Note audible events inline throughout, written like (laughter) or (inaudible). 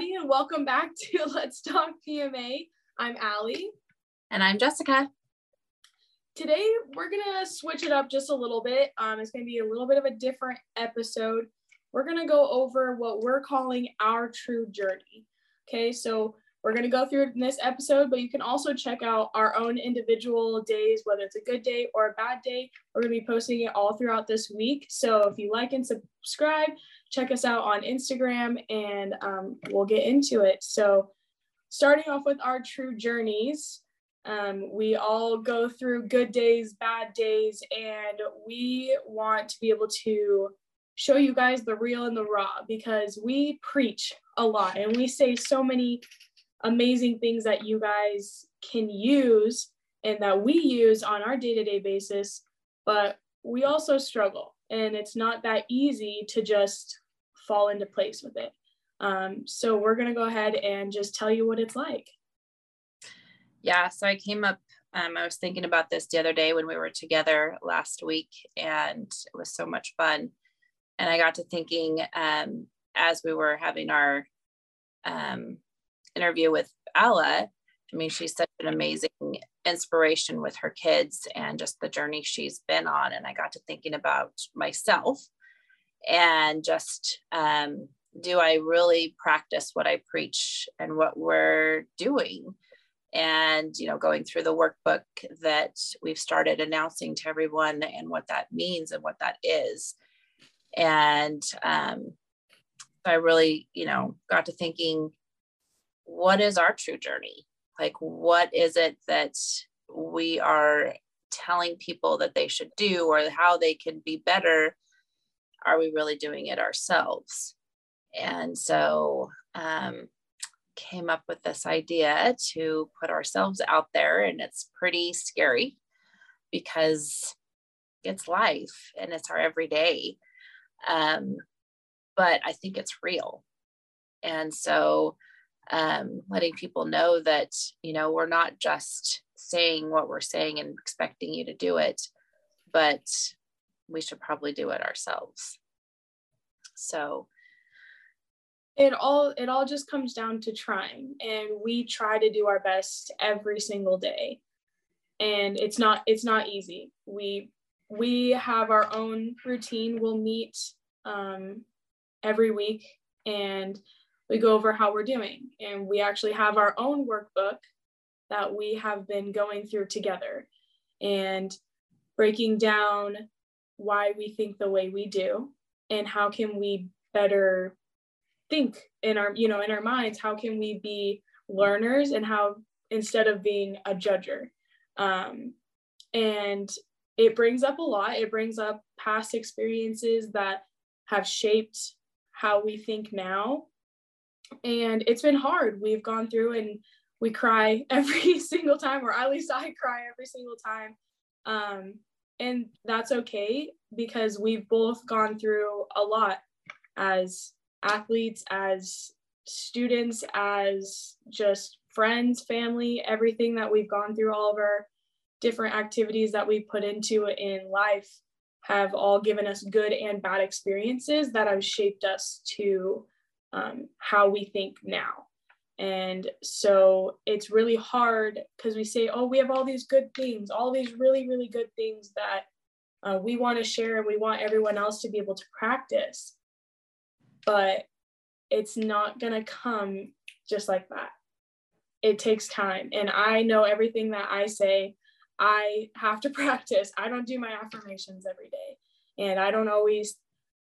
everybody, and welcome back to (laughs) Let's Talk PMA. I'm Allie. And I'm Jessica. Today, we're going to switch it up just a little bit. Um, it's going to be a little bit of a different episode. We're going to go over what we're calling our true journey. Okay, so we're going to go through it in this episode, but you can also check out our own individual days, whether it's a good day or a bad day. We're going to be posting it all throughout this week. So if you like and subscribe, check us out on Instagram and um, we'll get into it. So, starting off with our true journeys, um, we all go through good days, bad days, and we want to be able to show you guys the real and the raw because we preach a lot and we say so many amazing things that you guys can use and that we use on our day to day basis, but we also struggle and it's not that easy to just fall into place with it. Um, so we're going to go ahead and just tell you what it's like. Yeah. So I came up, um, I was thinking about this the other day when we were together last week, and it was so much fun. And I got to thinking um, as we were having our um, interview with Ella, I mean, she's such an amazing inspiration with her kids and just the journey she's been on. And I got to thinking about myself and just um, do I really practice what I preach and what we're doing? And, you know, going through the workbook that we've started announcing to everyone and what that means and what that is. And um, I really, you know, got to thinking, what is our true journey? Like, what is it that we are telling people that they should do or how they can be better are we really doing it ourselves? And so um, came up with this idea to put ourselves out there, and it's pretty scary because it's life and it's our everyday. Um, but I think it's real. And so um, letting people know that, you know, we're not just saying what we're saying and expecting you to do it, but we should probably do it ourselves. So it all it all just comes down to trying and we try to do our best every single day. And it's not it's not easy. We we have our own routine. We'll meet um, every week and we go over how we're doing. And we actually have our own workbook that we have been going through together and breaking down why we think the way we do and how can we better think in our you know in our minds how can we be learners and how instead of being a judger. Um, and it brings up a lot. It brings up past experiences that have shaped how we think now. And it's been hard. We've gone through and we cry (laughs) every single time or at least i cry every single time. Um, and that's okay because we've both gone through a lot as athletes, as students, as just friends, family, everything that we've gone through, all of our different activities that we put into in life have all given us good and bad experiences that have shaped us to um, how we think now. And so it's really hard because we say, oh, we have all these good things, all these really, really good things that uh, we want to share and we want everyone else to be able to practice. But it's not going to come just like that. It takes time. And I know everything that I say, I have to (laughs) practice. I don't do my affirmations every day. And I don't always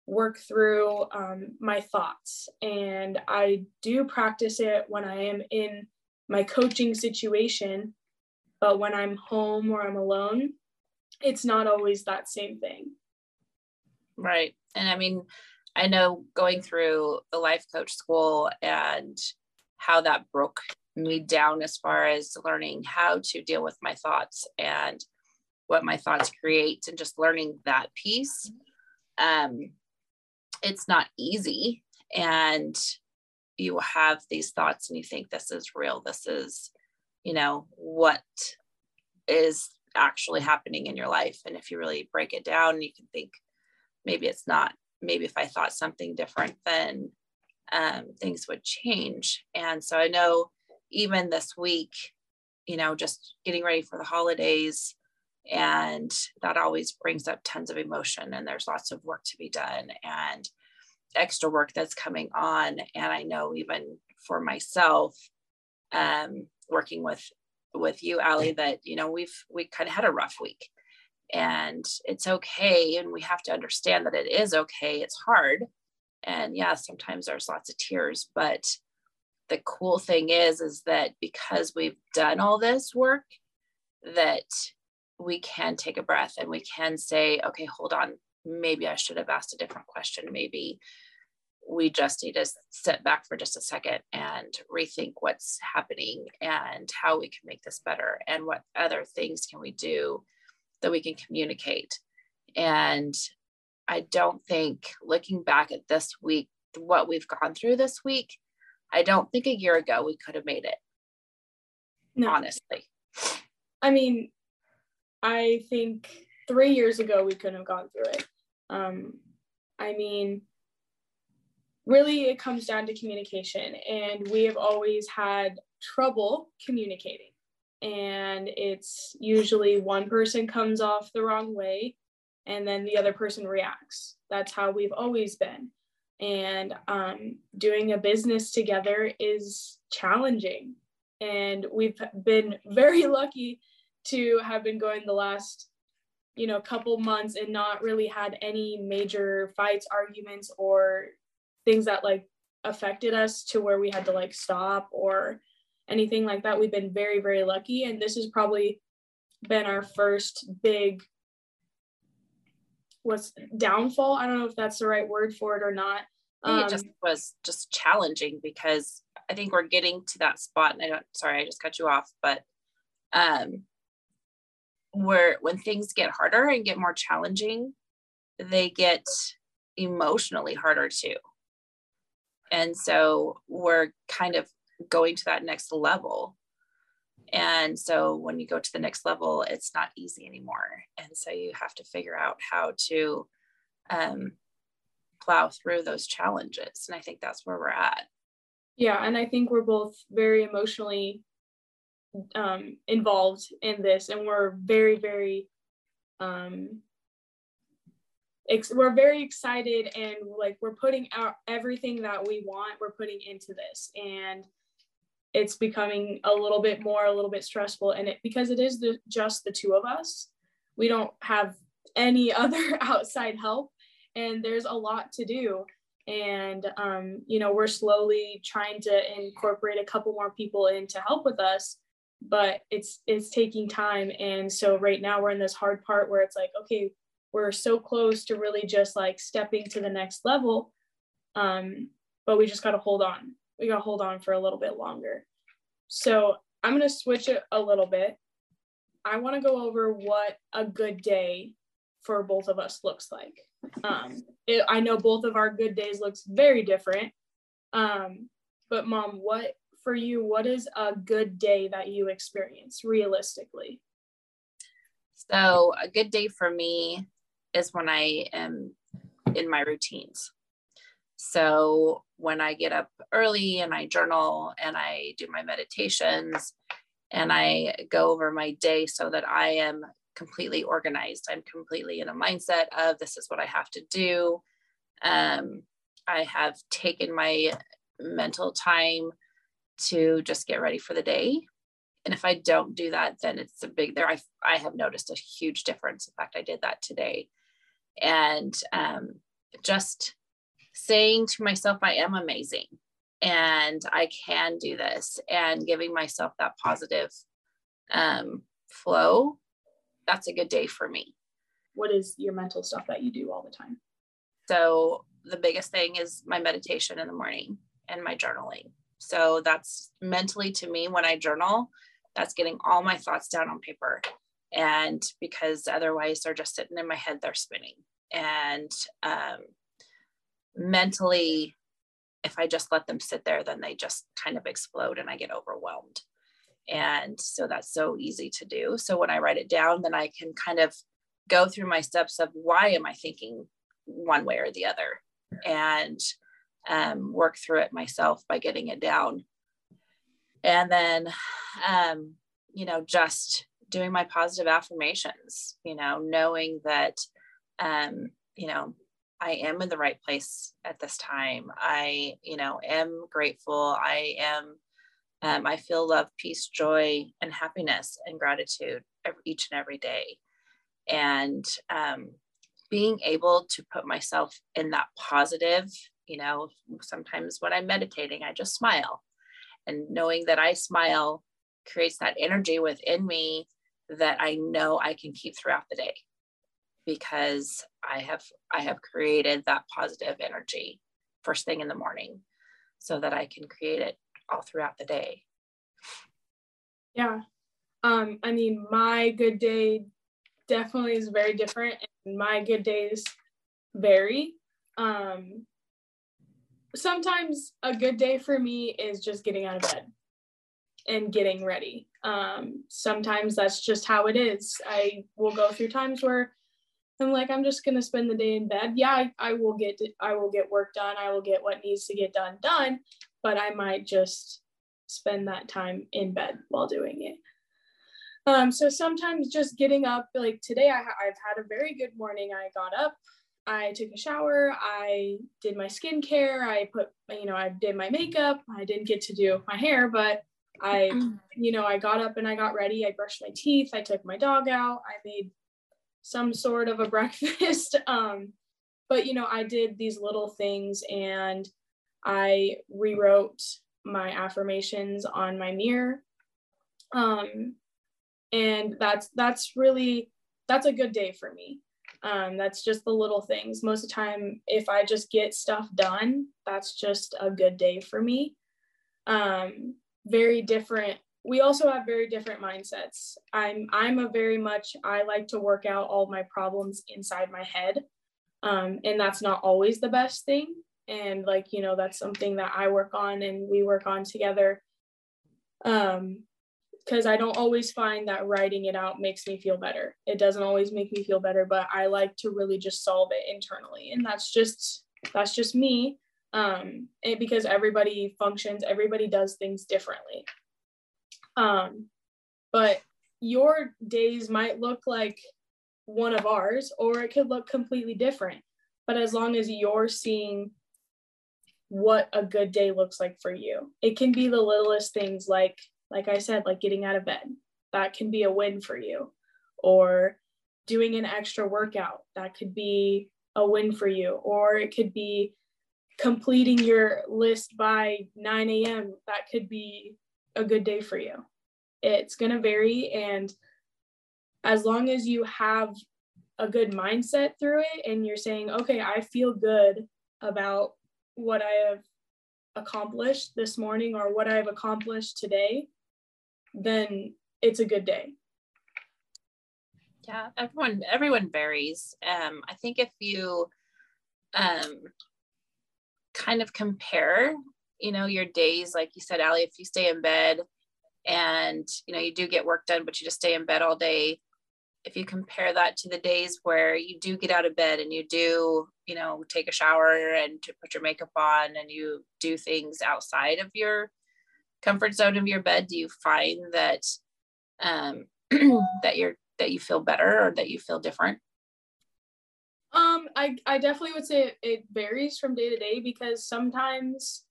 work through um, my thoughts. And I do practice it when I am in my coaching situation, but when I'm home or I'm alone, it's not always that same thing. Right. And I mean, I know going through the life coach school and how that broke me down as far as learning how to deal with my thoughts and what my thoughts create and just learning that piece. Um, it's not easy. And you have these thoughts and you think this is real. This is you know what is actually happening in your life. And if you really break it down you can think maybe it's not. Maybe if i thought something different then um, things would change. And so I know even this week, you know, just getting ready for the holidays, and that always brings up tons of emotion, and there's lots of work to be done and extra work that's coming on. And I know even for myself, um, working with with you, Allie, that you know we've we kind of had a rough week, and it's okay, and we have to understand that it is okay. It's hard, and yeah, sometimes there's lots of tears, but the cool thing is is that because we've done all this work that we can take a breath and we can say okay hold on maybe i should have asked a different question maybe we just need to sit back for just a second and rethink what's happening and how we can make this better and what other things can we do that we can communicate and i don't think looking back at this week what we've gone through this week I don't think a year ago we could have made it. No. Honestly. I mean, I think three years ago we couldn't have gone through it. Um, I mean, really, it comes down to communication, and we have always had trouble communicating. And it's usually one person comes off the wrong way, and then the other person reacts. That's how we've always been and um, doing a business together is challenging and we've been very (laughs) lucky to have been going the last you know couple months and not really had any major fights arguments or things that like affected us to where we had to like stop or anything like that we've been very very lucky and this has probably been our first big was downfall. I don't know if that's the right word for it or not. Um, it just was just challenging because I think we're getting to that spot. And I don't, sorry, I just cut you off, but um, where when things get harder and get more challenging, they get emotionally harder too. And so we're kind of going to that next level and so when you go to the next level, it's not easy anymore. And so you have to figure out how to um, plow through those challenges. And I think that's where we're at. Yeah. And I think we're both very emotionally um, involved in this. And we're very, very, um, ex- we're very excited and like we're putting out everything that we want, we're putting into this. And it's becoming a little bit more a little bit stressful and it because it is the, just the two of us we don't have any (laughs) other outside help and there's a lot to do and um, you know we're slowly trying to incorporate a couple more people in to help with us but it's it's taking time and so right now we're in this hard part where it's like okay we're so close to really just like stepping to the next level um, but we just got to hold on we got to hold on for a little bit longer. So I'm going to switch it a little bit. I want to go over what a good day for both of us looks like. Um, it, I know both of our good days looks very different. Um, but mom, what for you? What is a good day that you experience realistically? So a good day for me is when I am in my routines. So when I get up early and I journal and I do my meditations and I go over my day so that I am completely organized. I'm completely in a mindset of this is what I have to do. Um, I have taken my mental time to just get ready for the day. And if I don't do that, then it's a big there. I, I have noticed a huge difference. In fact, I did that today. And um, just saying to myself, I am amazing and I can do this and giving myself that positive um, flow, that's a good day for me. What is your mental stuff that you do all the time? So, the biggest thing is my meditation in the morning and my journaling. So, that's mentally to me when I journal, that's getting all my thoughts down on paper. And because otherwise they're just sitting in my head, they're spinning. And um, mentally if i just let them sit there then they just kind of explode and i get overwhelmed and so that's so easy to do so when i write it down then i can kind of go through my steps of why am i thinking one way or the other and um, work through it myself by getting it down. And then, um, you know, just doing my positive affirmations, you know, knowing that, um, you know, I am in the right place at this time. I, you know, am grateful. I am, um, I feel love, peace, joy, and happiness and gratitude every, each and every day. And um, being able to put myself in that positive, you know, sometimes when I'm meditating, I just smile. And knowing that I smile creates that energy within me that I know I can keep throughout the day because I have I have created that positive energy first thing in the morning so that I can create it all throughout the day. Yeah. Um, I mean, my good day definitely is very different, and my good days vary. Um, sometimes a good day for me is just getting out of bed and getting ready. Um, sometimes that's just how it is. I will go through times where I'm like, I'm just gonna spend the day in bed. Yeah, I, I will get I will get work done. I will get what needs to get done done, but I might just spend that time in bed while doing it. Um, so sometimes just getting up, like today, I, I've had a very good morning. I got up, I took a shower, I did my skincare, I put, you know, I did my makeup. I didn't get to do my hair, but I, you know, I got up and I got ready. I brushed my teeth. I took my dog out. I made some sort of a (laughs) breakfast. um, but you know, I did these little things and I rewrote my affirmations on my mirror. Um, and that's that's really that's a good day for me. Um, that's just the little things. Most of the time, if I just get stuff done, that's just a good day for me. Um, very different we also have very different mindsets. I'm I'm a very much I like to work out all my problems inside my head. Um, and that's not always the best thing. And like, you know, that's something that I work on and we work on together. Um, because I don't always find that writing it out makes me feel better. It doesn't always make me feel better, but I like to really just solve it internally. And that's just that's just me. Um, and because everybody functions, everybody does things differently. Um, but your days might look like one of ours, or it could look completely different. But as long as you're seeing what a good day looks like for you, it can be the littlest things like, like I said, like getting out of bed. That can be a win for you. Or doing an extra workout. That could be a win for you. Or it could be completing your list by 9 a.m. That could be a good day for you. It's going to vary. And as long as you have a good mindset through it and you're saying, okay, I feel good about what I have accomplished this morning or what I've accomplished today, then it's a good day. Yeah, everyone everyone varies. Um, I think if you um, kind of compare you know your days like you said Allie if you stay in bed and you know you do get work done but you just stay in bed all day if you compare that to the days where you do get out of bed and you do you know take a shower and to put your makeup on and you do things outside of your comfort zone of your bed do you find that um (clears throat) that you're that you feel better or that you feel different um i i definitely would say it, it varies from day to day because sometimes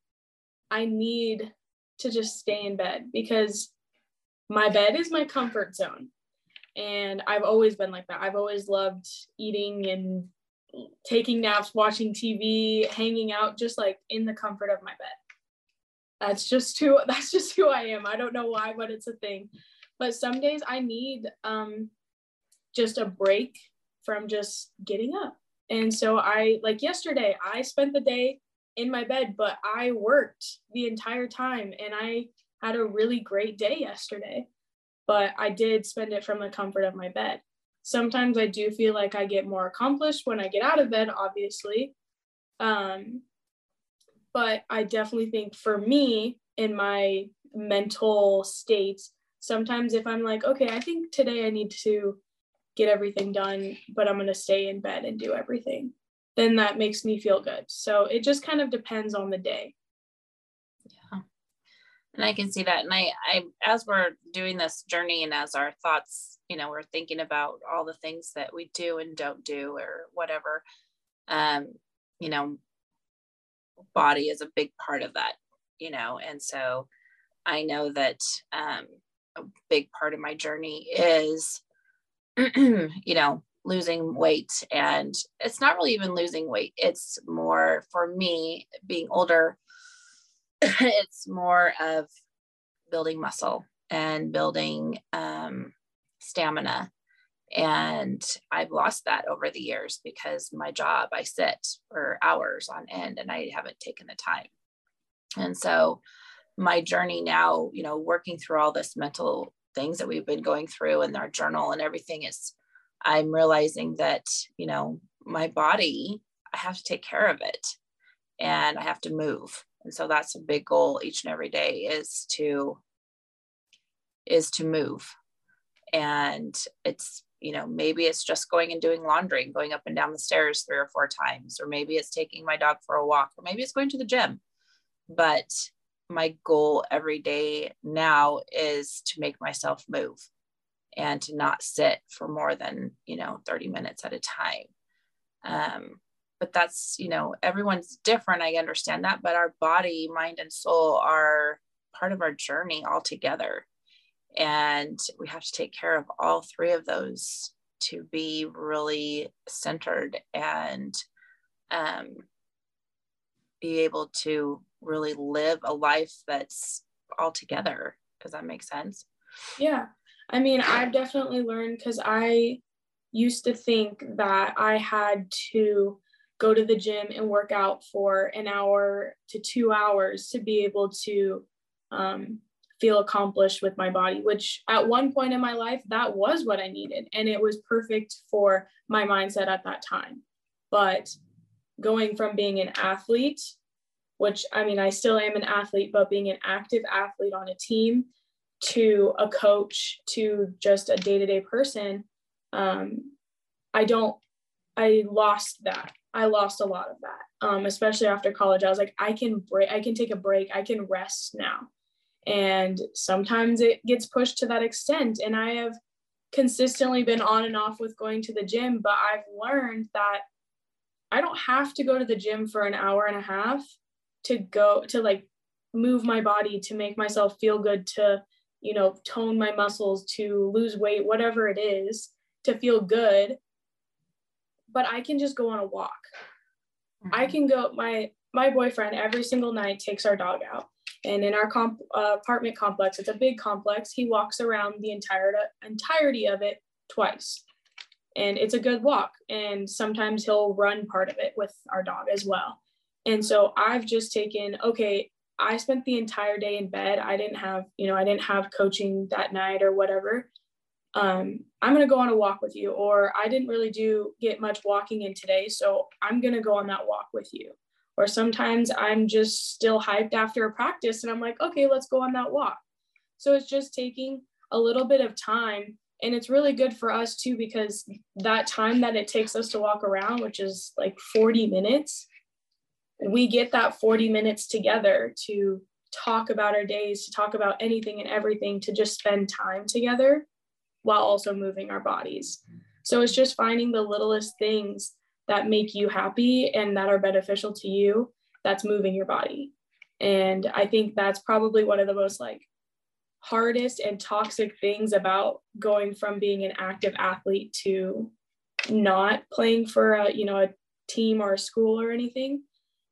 I need to just stay in bed because my bed is my comfort zone. And I've always been like that. I've always loved eating and taking naps, watching TV, hanging out just like in the comfort of my bed. That's just who (laughs) that's just who I am. I don't know why, but it's a thing. But some days I need um just a break from just getting up. And so I like yesterday, I spent the day in my bed, but I worked the entire time and I had a really great day yesterday. But I did spend it from the comfort of my bed. Sometimes I do feel like I get more accomplished when I get out of bed, obviously. Um, but I definitely think for me, in my mental state, sometimes if I'm like, okay, I think today I need to get everything done, but I'm going to stay in bed and do everything then that makes me feel good. So it just kind of depends on the day. Yeah. And I can see that. And I, I, as we're doing this journey and as our thoughts, you know, we're thinking about all the things that we do and don't do or whatever, um, you know, body is a big part of that, you know, and so I know that um, a big part of my journey is, (clears throat) you know, losing weight. And it's not really even losing weight, it's more for me being older, (clears throat) it's more of building muscle and building um, stamina. And I've lost that over the years because my job, I sit for hours on end and I haven't taken the time. And so my journey now, you know, working through all this mental things that we've been going through and our journal and everything is I'm realizing that, you know, my body, I have to take care of it and I have to move. And so that's a big goal each and every day is to is to move. And it's, you know, maybe it's just going and doing laundry, going up and down the stairs three or four times, or maybe it's taking my dog for a walk, or maybe it's going to the gym. But my goal every day now is to make myself move and to not sit for more than you know 30 minutes at a time um, but that's you know everyone's different i understand that but our body mind and soul are part of our journey altogether and we have to take care of all three of those to be really centered and um, be able to really live a life that's all together. Does that make sense? Yeah. I mean, I've definitely learned because I used to think that I had to go to the gym and work out for an hour to two hours to be able to um, feel accomplished with my body, which at one point in my life, that was what I needed. And it was perfect for my mindset at that time. But going from being an athlete, which I mean, I still am an athlete, but being an active athlete on a team to a coach to just a day-to-day person um, i don't i lost that i lost a lot of that um, especially after college i was like i can break i can take a break i can rest now and sometimes it gets pushed to that extent and i have consistently been on and off with going to the gym but i've learned that i don't have to go to the gym for an hour and a half to go to like move my body to make myself feel good to you know, tone my muscles, to lose weight, whatever it is, to feel good. But I can just go on a walk. Mm-hmm. I can go, my my boyfriend every single night takes our dog out. And in our comp, uh, apartment complex, it's a big complex. He walks around the entire entirety of it twice. And it's a good walk. And sometimes he'll run part of it with our dog as well. And so I've just taken, okay, I spent the entire day in bed. I didn't have, you know, I didn't have coaching that night or whatever. Um, I'm going to go on a walk with you, or I didn't really do get much walking in today. So I'm going to go on that walk with you. Or sometimes I'm just still hyped after a practice and I'm like, okay, let's go on that walk. So it's just taking a little bit of time. And it's really good for us too, because that time that it takes us to walk around, which is like 40 minutes, we get that 40 minutes together to talk about our days, to talk about anything and everything, to just spend time together while also moving our bodies. So it's just finding the littlest things that make you happy and that are beneficial to you that's moving your body. And I think that's probably one of the most like hardest and toxic things about going from being an active athlete to not playing for a, you know, a team or a school or anything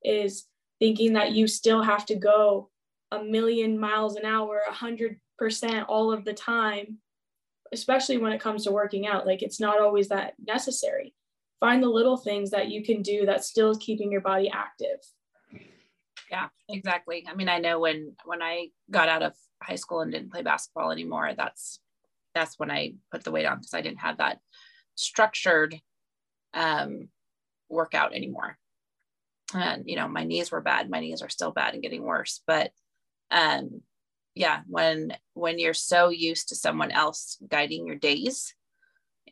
is thinking that you still have to go a million miles an hour, a hundred percent all of the time, especially when it comes to working out. Like it's not always that necessary. Find the little things that you can do that still is keeping your body active. Yeah, exactly. I mean, I know when when I got out of high school and didn't play basketball anymore, that's that's when I put the weight on because I didn't have that structured um, workout anymore and you know my knees were bad my knees are still bad and getting worse but um yeah when when you're so used to someone else guiding your days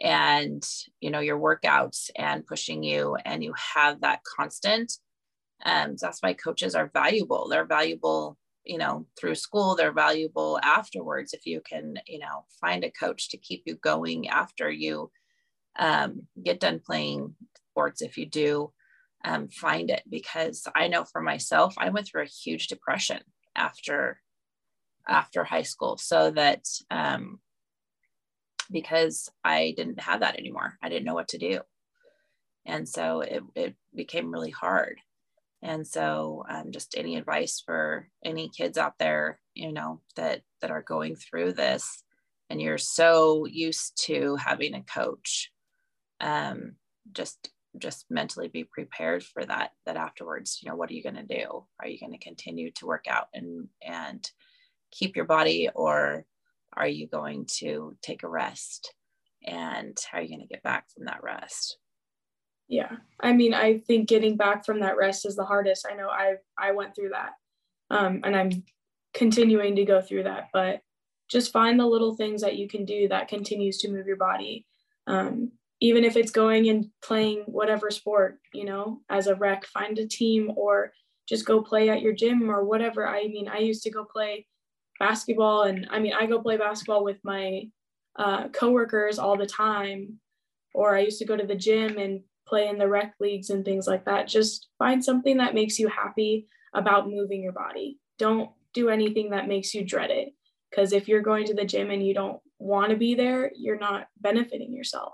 and you know your workouts and pushing you and you have that constant um, that's why coaches are valuable. They're valuable you know through school. They're valuable afterwards if you can you know find a coach to keep you going after you um, get done playing sports if you do um, find it. Because i know for myself i went through a huge depression after after high school so that um, because i didn't have that anymore. I didn't know what to do. And so it, it became really hard. And so um, just any advice for any kids out there you know that that are going through this and you're so used to having a coach um, just just mentally be prepared for that that afterwards you know what are you going to do? Are you going to continue to work out and and keep your body or are you going to take a rest? And how are you going to get back from that rest? Yeah i mean i think getting back from that rest is the hardest. I know i i went through that um, and i'm continuing to go through that but just find the little things that you can do that continues to move your body. Um, even if it's going and playing whatever sport you know as a rec find a team or just go play at your gym or whatever. I mean i used to go play basketball and i mean i go play basketball with my uh, coworkers all the time or i used to go to the gym and play in the rec leagues and things like that. Just find something that makes you happy about moving your body. Don't do anything that makes you dread it. Because if you're going to the gym and you don't want to be there, you're not benefiting yourself.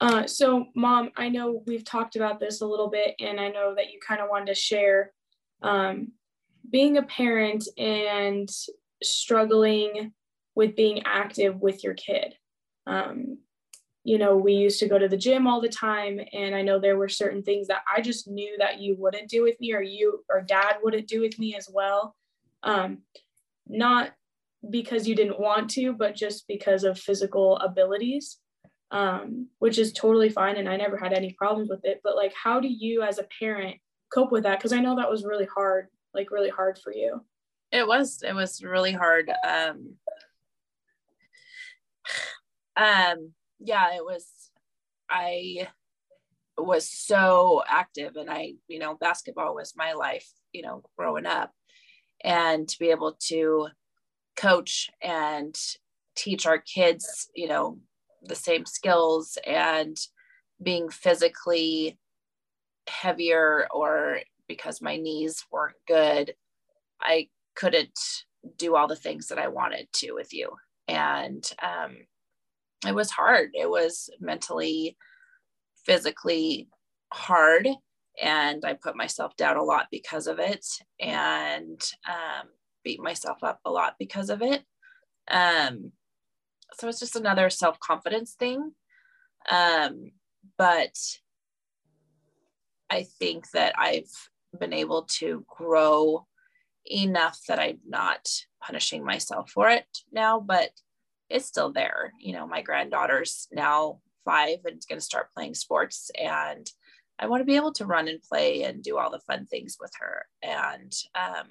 Uh, so, mom, I know we've talked about this a little bit, and I know that you kind of wanted to share um, being a parent and struggling with being active with your kid. Um, you know, we used to go to the gym all the time. And I know there were certain things that I just knew that you wouldn't do with me or you or dad wouldn't do with me as well. Um, not because you didn't want to, but just because of physical abilities, um, which is totally fine. And I never had any problems with it. But like, how do you as a parent cope with that? Because I know that was really hard, like really hard for you. It was, it was really hard. Um, um, yeah, it was, I was so active and I, you know, basketball was my life, you know, growing up. And to be able to coach and teach our kids, you know, the same skills and being physically heavier or because my knees weren't good, I couldn't do all the things that I wanted to with you. And um, it was hard. It was mentally, physically hard. And I put myself down a lot because of it and um, beat myself up a lot because of it. Um, so it's just another self confidence thing. Um, but I think that I've been able to grow enough that I'm not punishing myself for it now. But it's still there. You know, my granddaughter's now five and is going to start playing sports and I want to be able to run and play and do all the fun things with her. And um,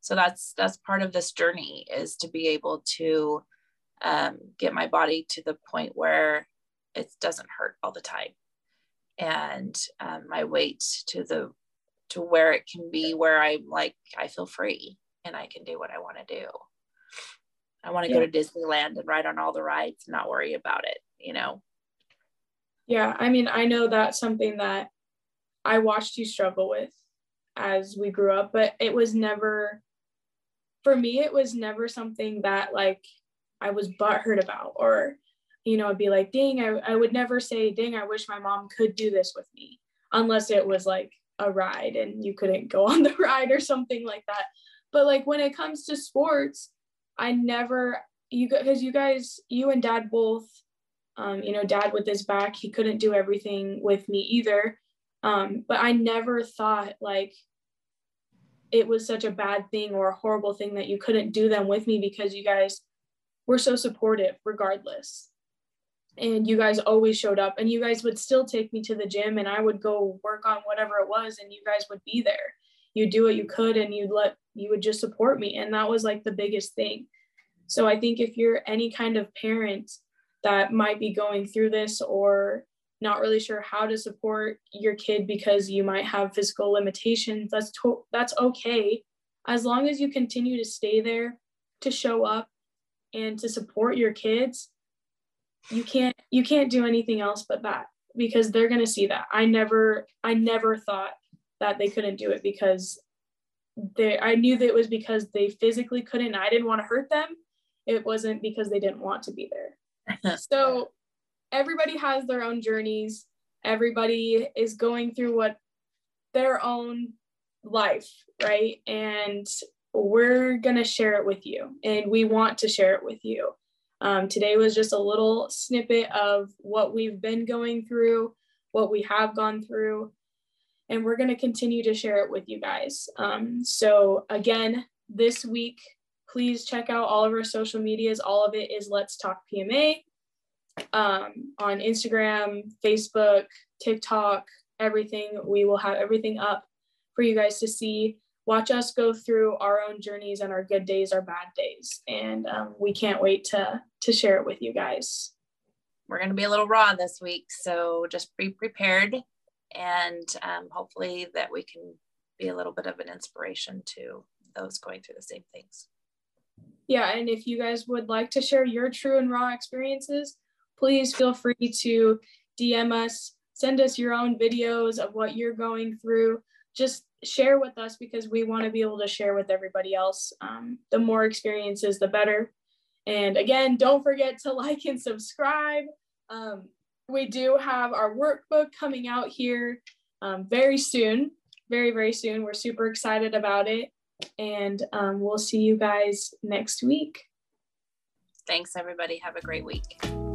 so that's that's part of this journey is to be able to um, get my body to the point where it doesn't hurt all the time, and um, my weight to the to where it can be where I'm like I feel free and I can do what I want to do. I want to yeah. go to Disneyland and ride on all the rides and not worry about it, you know? Yeah. I mean, I know that's something that I watched you struggle with as we grew up, but it was never, for me, it was never something that like I was butthurt about or, you know, I'd be like, dang, I, I would never say, dang, I wish my mom could do this with me, unless it was like a ride and you couldn't go (laughs) on the ride or something like that. But like when it comes to sports, I never you because you guys you and dad both um, you know dad with his back he couldn't do everything with me either um, but I never thought like it was such a bad thing or a horrible thing that you couldn't do them with me because you guys were so supportive regardless and you guys always showed up and you guys would still take me to the gym and I would go work on whatever it was and you guys would be there. You do what you could and you'd let you would just support me and that was like the biggest thing. So i think if you're any kind of parent that might be going through this or not really sure how to support your kid because you might have physical limitations that's to- that's okay. As long as you continue to stay there to show up and to support your kids you can't you can't do anything else but that because they're going to see that. I never i never thought that they couldn't do it because they i knew that it was because they physically couldn't i didn't want to hurt them. It wasn't because they didn't want to be there. (laughs) So everybody has their own journeys. Everybody is going through what their own life right? And we're going to share it with you and we want to share it with you um, today was just a little snippet of what we've been going through what we have gone through and we're going to continue to share it with you guys um, so again this week please check out all of our social medias all of it is let's talk pma um, on Instagram, Facebook, TikTok, everything. We will have everything up for you guys to see. Watch us go through our own journeys and our good days, our bad days, and um, we can't wait to to share it with you guys. We're going to be a little raw this week, so just be prepared, and um, hopefully that we can be a little bit of an inspiration to those going through the same things. Yeah, and if you guys would like to share your true and raw experiences, please feel free to DM us, send us your own videos of what you're going through. Just share with us because we want to be able to share with everybody else. Um, the more experiences, the better. And again, don't forget to (laughs) like and subscribe. Um, we do have our workbook coming out here um, very soon, very, very soon. We're super excited about it. And um, we'll see you guys next week. Thanks, everybody. Have a great week.